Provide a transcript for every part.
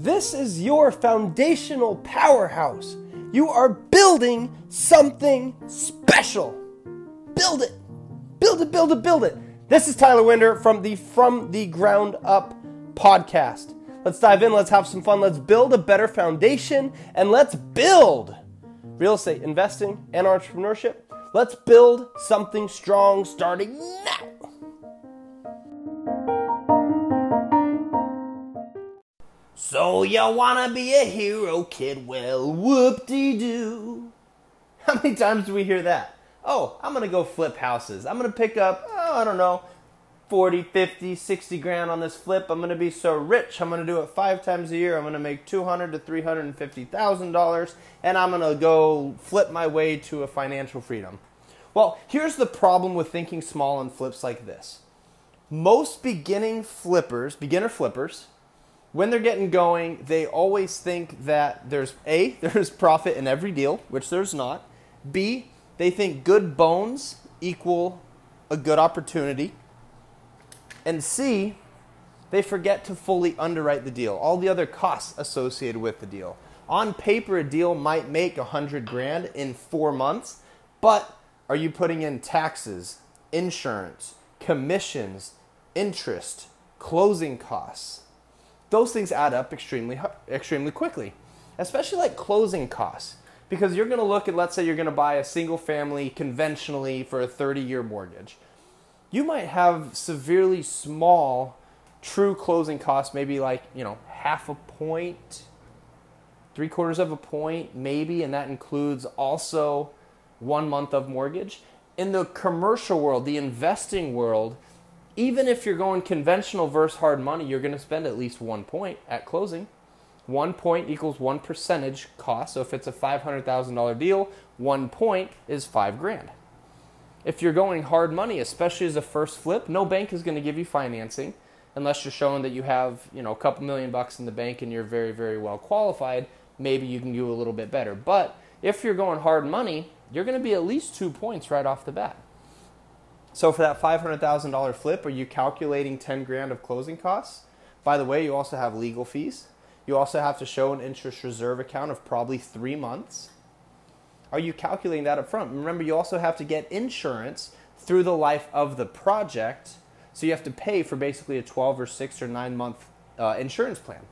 This is your foundational powerhouse. You are building something special. Build it. Build it, build it, build it. This is Tyler Winder from the From the Ground Up podcast. Let's dive in, let's have some fun, let's build a better foundation, and let's build real estate investing and entrepreneurship. Let's build something strong starting now. So you wanna be a hero, kid? Well, whoop-de-doo. How many times do we hear that? Oh, I'm gonna go flip houses. I'm gonna pick up, oh, I don't know, 40, 50, 60 grand on this flip. I'm gonna be so rich. I'm gonna do it five times a year. I'm gonna make 200 to 350 thousand dollars, and I'm gonna go flip my way to a financial freedom. Well, here's the problem with thinking small on flips like this. Most beginning flippers, beginner flippers, when they're getting going, they always think that there's A, there's profit in every deal, which there's not. B, they think good bones equal a good opportunity. And C, they forget to fully underwrite the deal, all the other costs associated with the deal. On paper, a deal might make a hundred grand in four months, but are you putting in taxes, insurance, commissions, interest, closing costs? Those things add up extremely extremely quickly, especially like closing costs. Because you're going to look at, let's say, you're going to buy a single family conventionally for a 30 year mortgage. You might have severely small true closing costs, maybe like, you know, half a point, three quarters of a point, maybe, and that includes also one month of mortgage. In the commercial world, the investing world, even if you're going conventional versus hard money, you're going to spend at least one point at closing. One point equals one percentage cost. So if it's a $500,000 deal, one point is five grand. If you're going hard money, especially as a first flip, no bank is going to give you financing unless you're showing that you have, you know, a couple million bucks in the bank and you're very, very well qualified. Maybe you can do a little bit better. But if you're going hard money, you're going to be at least two points right off the bat. So for that $500,000 flip, are you calculating 10 grand of closing costs? By the way, you also have legal fees. You also have to show an interest reserve account of probably three months. Are you calculating that up front? Remember, you also have to get insurance through the life of the project. So you have to pay for basically a 12 or 6 or 9 month uh, insurance plan.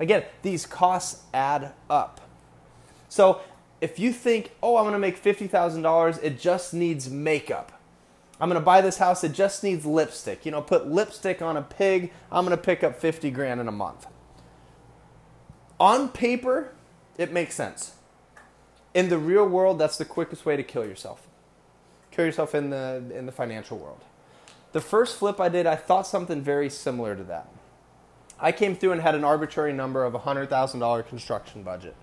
Again, these costs add up. So if you think, oh, I'm to make $50,000, it just needs makeup I'm going to buy this house. It just needs lipstick. You know, put lipstick on a pig. I'm going to pick up 50 grand in a month. On paper, it makes sense. In the real world, that's the quickest way to kill yourself. Kill yourself in the in the financial world. The first flip I did, I thought something very similar to that. I came through and had an arbitrary number of a $100,000 construction budget.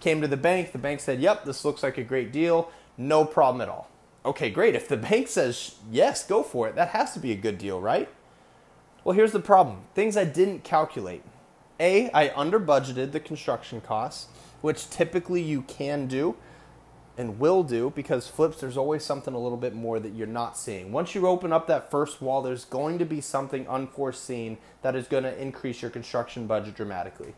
Came to the bank, the bank said, "Yep, this looks like a great deal. No problem at all." Okay, great. If the bank says yes, go for it, that has to be a good deal, right? Well, here's the problem things I didn't calculate. A, I under budgeted the construction costs, which typically you can do and will do because flips, there's always something a little bit more that you're not seeing. Once you open up that first wall, there's going to be something unforeseen that is going to increase your construction budget dramatically.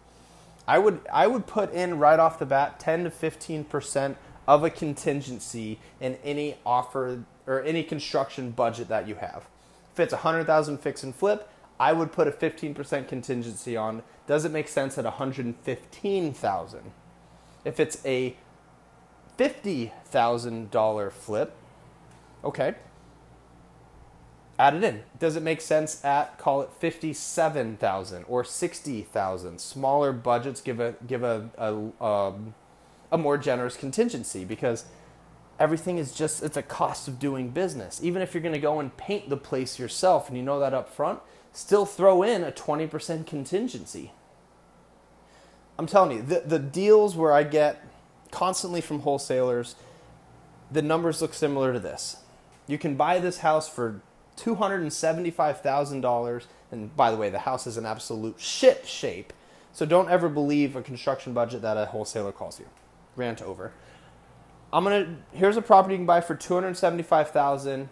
I would I would put in right off the bat 10 to 15 percent of a contingency in any offer or any construction budget that you have. If it's 100,000 fix and flip, I would put a 15% contingency on. Does it make sense at 115,000? If it's a $50,000 flip, okay. Add it in. Does it make sense at call it 57,000 or 60,000? Smaller budgets give a give a, a um, a more generous contingency because everything is just it's a cost of doing business. Even if you're going to go and paint the place yourself and you know that up front, still throw in a 20% contingency. I'm telling you, the the deals where I get constantly from wholesalers, the numbers look similar to this. You can buy this house for $275,000 and by the way, the house is an absolute shit shape. So don't ever believe a construction budget that a wholesaler calls you rant over. I'm gonna here's a property you can buy for two hundred seventy five thousand.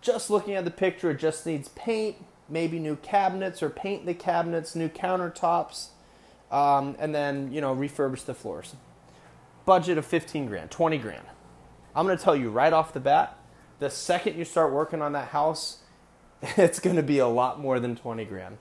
Just looking at the picture, it just needs paint, maybe new cabinets or paint the cabinets, new countertops. um, and then you know refurbish the floors. Budget of 15 grand, 20 grand. I'm to tell you right off the bat, the second you start working on that house, it's to be a lot more than 20 grand.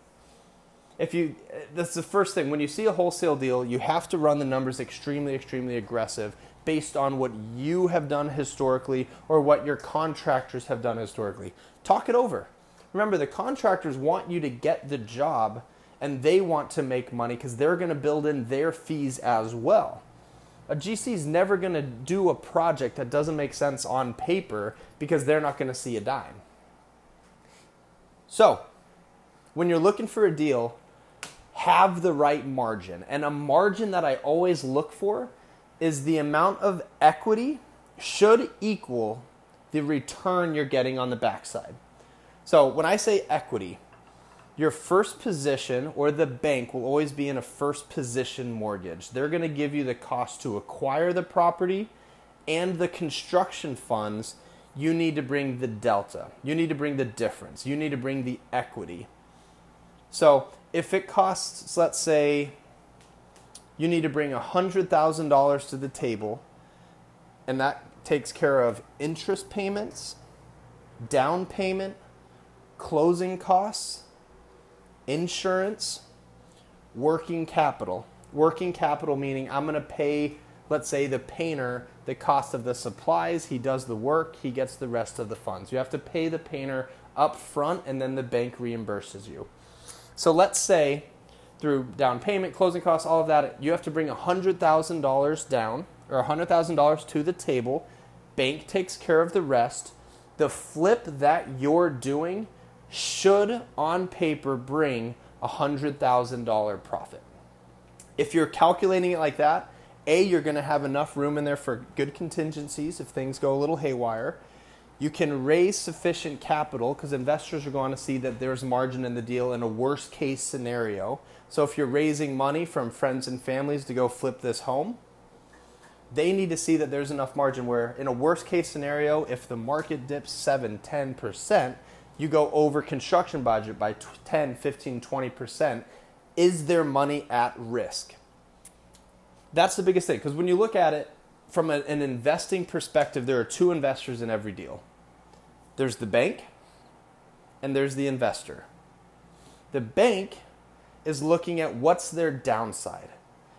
If you that's the first thing when you see a wholesale deal, you have to run the numbers extremely extremely aggressive based on what you have done historically or what your contractors have done historically. Talk it over. Remember, the contractors want you to get the job and they want to make money because they're going to build in their fees as well. A GC is never going to do a project that doesn't make sense on paper because they're not going to see a dime. So, when you're looking for a deal, have the right margin. And a margin that I always look for is the amount of equity should equal the return you're getting on the backside. So when I say equity, your first position or the bank will always be in a first position mortgage. They're going to give you the cost to acquire the property and the construction funds. You need to bring the delta. You need to bring the difference. You need to bring the equity. So if it costs, let's say, you need to bring $100,000 to the table, and that takes care of interest payments, down payment, closing costs, insurance, working capital. Working capital meaning I'm going to pay, let's say, the painter the cost of the supplies, he does the work, he gets the rest of the funds. You have to pay the painter up front and then the bank reimburses you. So let's say through down payment, closing costs, all of that, you have to bring $100,000 down or $100,000 to the table. Bank takes care of the rest. The flip that you're doing should, on paper, bring a $100,000 profit. If you're calculating it like that, A, you're going to have enough room in there for good contingencies if things go a little haywire. You can raise sufficient capital because investors are going to see that there's margin in the deal in a worst case scenario. So if you're raising money from friends and families to go flip this home, they need to see that there's enough margin where in a worst case scenario, if the market dips 7, 10%, you go over construction budget by 10, 15, 20%. Is there money at risk? That's the biggest thing because when you look at it from an investing perspective, there are two investors in every deal there's the bank and there's the investor. The bank is looking at what's their downside.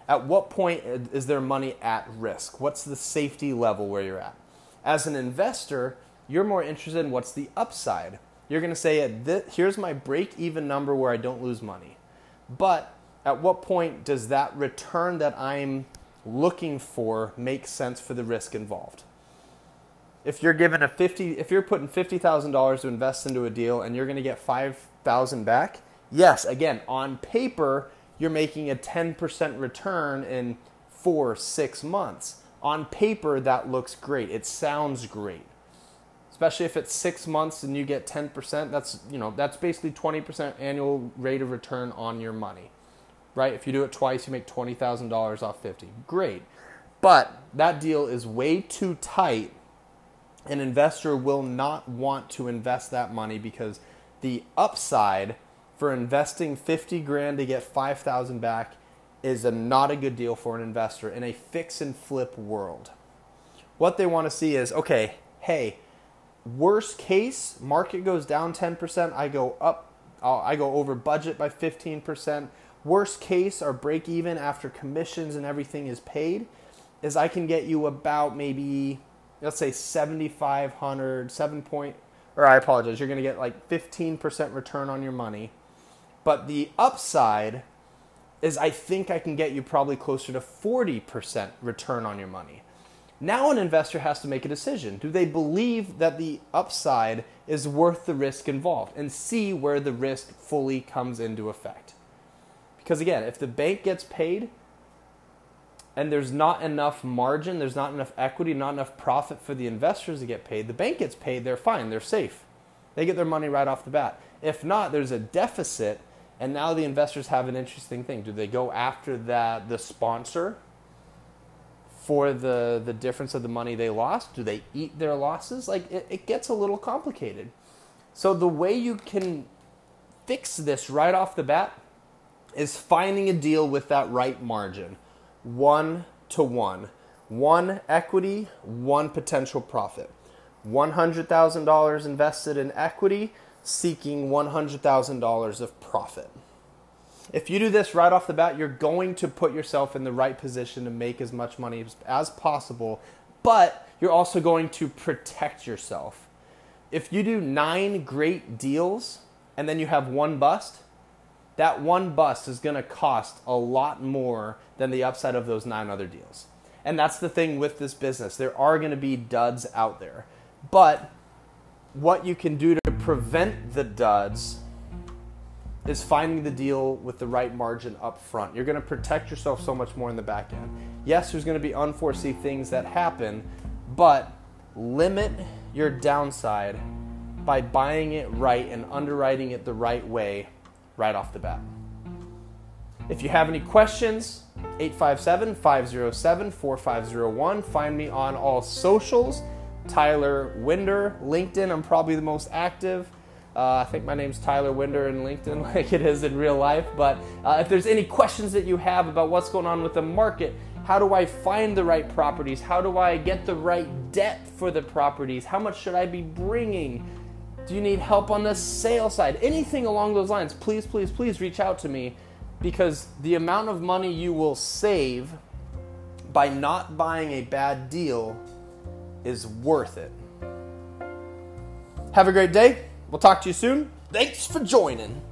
At what point is their money at risk? What's the safety level where you're at? As an investor, you're more interested in what's the upside. You're going to say, here's my break even number where I don't lose money. But at what point does that return that I'm looking for make sense for the risk involved? If you're given a 50 if you're putting $50,000 to invest into a deal and you're going to get 5,000 back, yes, again, on paper, you're making a 10% return in four, six months. On paper, that looks great. It sounds great. Especially if it's six months and you get 10%, that's, you know, that's basically 20% annual rate of return on your money. Right? If you do it twice, you make $20,000 off 50. Great. But that deal is way too tight. An investor will not want to invest that money because the upside for investing 50 grand to get 5,000 back is a not a good deal for an investor in a fix and flip world. What they want to see is, okay, hey, worst case, market goes down 10%, I go up uh, I go over budget by 15%. Worst case, our break even after commissions and everything is paid is I can get you about maybe let's say 7500 7 point or I apologize, you're going to get like 15% return on your money but the upside is I think I can get you probably closer to 40% return on your money. Now an investor has to make a decision. Do they believe that the upside is worth the risk involved and see where the risk fully comes into effect? Because again, if the bank gets paid and there's not enough margin, there's not enough equity, not enough profit for the investors to get paid, the bank gets paid, they're fine, they're safe. They get their money right off the bat. If not, there's a deficit and now the investors have an interesting thing. Do they go after that the sponsor for the the difference of the money they lost? Do they eat their losses? Like it, it gets a little complicated. So the way you can fix this right off the bat is finding a deal with that right margin, one to one. One equity, one potential profit. $100,000 invested in equity, seeking $100,000 of profit. If you do this right off the bat, you're going to put yourself in the right position to make as much money as possible, but you're also going to protect yourself. If you do nine great deals and then you have one bust, that one bust is going to cost a lot more than the upside of those nine other deals. And that's the thing with this business. There are going to be duds out there. But what you can do to prevent the duds is finding the deal with the right margin up front. You're going to protect yourself so much more in the back end. Yes, there's going to be unforeseen things that happen, but limit your downside by buying it right and underwriting it the right way right off the bat. If you have any questions, 857 507 4501. Find me on all socials. Tyler Winder, LinkedIn, I'm probably the most active. Uh, I think my name's Tyler Winder in LinkedIn, like it is in real life. But uh, if there's any questions that you have about what's going on with the market, how do I find the right properties? How do I get the right debt for the properties? How much should I be bringing? Do you need help on the sales side? Anything along those lines, please, please, please reach out to me because the amount of money you will save by not buying a bad deal is worth it. Have a great day. We'll talk to you soon. Thanks for joining.